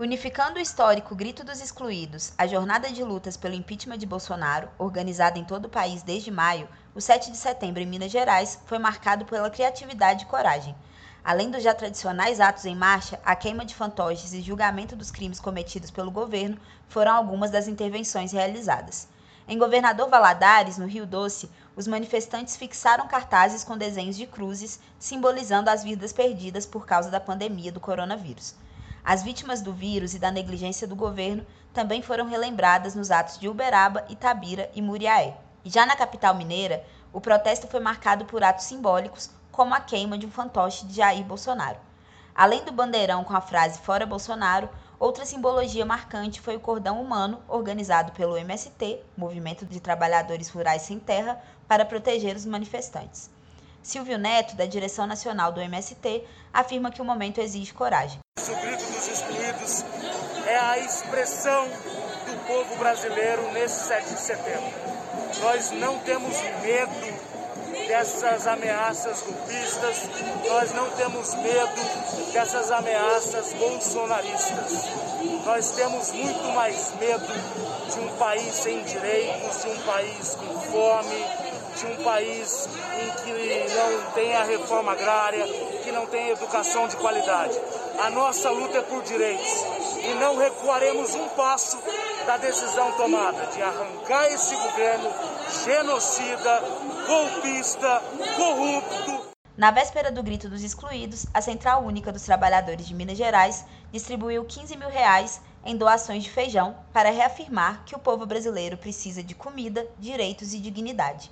Unificando o histórico Grito dos Excluídos, a jornada de lutas pelo impeachment de Bolsonaro, organizada em todo o país desde maio, o 7 de setembro em Minas Gerais foi marcado pela criatividade e coragem. Além dos já tradicionais atos em marcha, a queima de fantoches e julgamento dos crimes cometidos pelo governo foram algumas das intervenções realizadas. Em Governador Valadares, no Rio Doce, os manifestantes fixaram cartazes com desenhos de cruzes, simbolizando as vidas perdidas por causa da pandemia do coronavírus. As vítimas do vírus e da negligência do governo também foram relembradas nos atos de Uberaba, Itabira e Muriaé. Já na capital mineira, o protesto foi marcado por atos simbólicos, como a queima de um fantoche de Jair Bolsonaro. Além do bandeirão com a frase Fora Bolsonaro, outra simbologia marcante foi o cordão humano organizado pelo MST, Movimento de Trabalhadores Rurais Sem Terra, para proteger os manifestantes. Silvio Neto, da direção nacional do MST, afirma que o momento exige coragem. O grito dos excluídos é a expressão do povo brasileiro nesse 7 de setembro. Nós não temos medo dessas ameaças golpistas, nós não temos medo dessas ameaças bolsonaristas. Nós temos muito mais medo de um país sem direitos, de um país com fome, de um país em que não tem a reforma agrária, que não tem educação de qualidade. A nossa luta é por direitos e não recuaremos um passo da decisão tomada de arrancar esse governo genocida, golpista, corrupto. Na véspera do grito dos excluídos, a Central Única dos Trabalhadores de Minas Gerais distribuiu 15 mil reais em doações de feijão para reafirmar que o povo brasileiro precisa de comida, direitos e dignidade.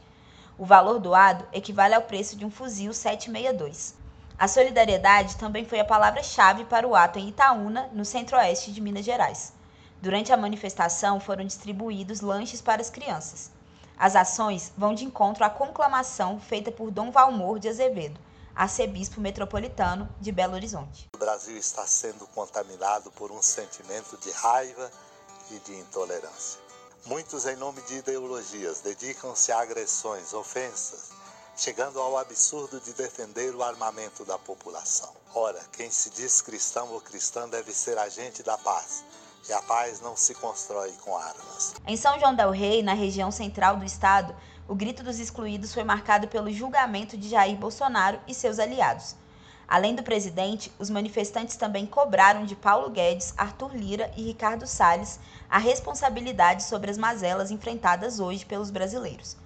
O valor doado equivale ao preço de um fuzil 762. A solidariedade também foi a palavra-chave para o ato em Itaúna, no centro-oeste de Minas Gerais. Durante a manifestação foram distribuídos lanches para as crianças. As ações vão de encontro à conclamação feita por Dom Valmor de Azevedo, arcebispo metropolitano de Belo Horizonte. O Brasil está sendo contaminado por um sentimento de raiva e de intolerância. Muitos, em nome de ideologias, dedicam-se a agressões, ofensas, chegando ao absurdo de defender o armamento da população. Ora, quem se diz cristão ou cristã deve ser agente da paz. E a paz não se constrói com armas. Em São João del Rei, na região central do estado, o grito dos excluídos foi marcado pelo julgamento de Jair Bolsonaro e seus aliados. Além do presidente, os manifestantes também cobraram de Paulo Guedes, Arthur Lira e Ricardo Salles a responsabilidade sobre as mazelas enfrentadas hoje pelos brasileiros.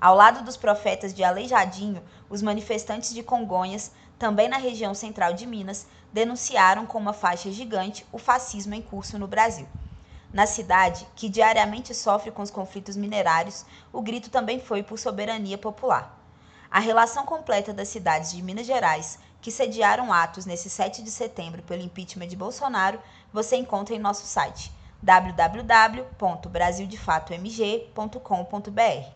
Ao lado dos profetas de Aleijadinho, os manifestantes de Congonhas, também na região central de Minas, denunciaram com uma faixa gigante o fascismo em curso no Brasil. Na cidade, que diariamente sofre com os conflitos minerários, o grito também foi por soberania popular. A relação completa das cidades de Minas Gerais que sediaram atos nesse 7 de setembro pelo impeachment de Bolsonaro, você encontra em nosso site www.brasildefatomg.com.br.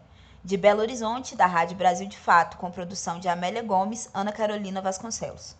De Belo Horizonte, da Rádio Brasil de Fato, com produção de Amélia Gomes, Ana Carolina Vasconcelos.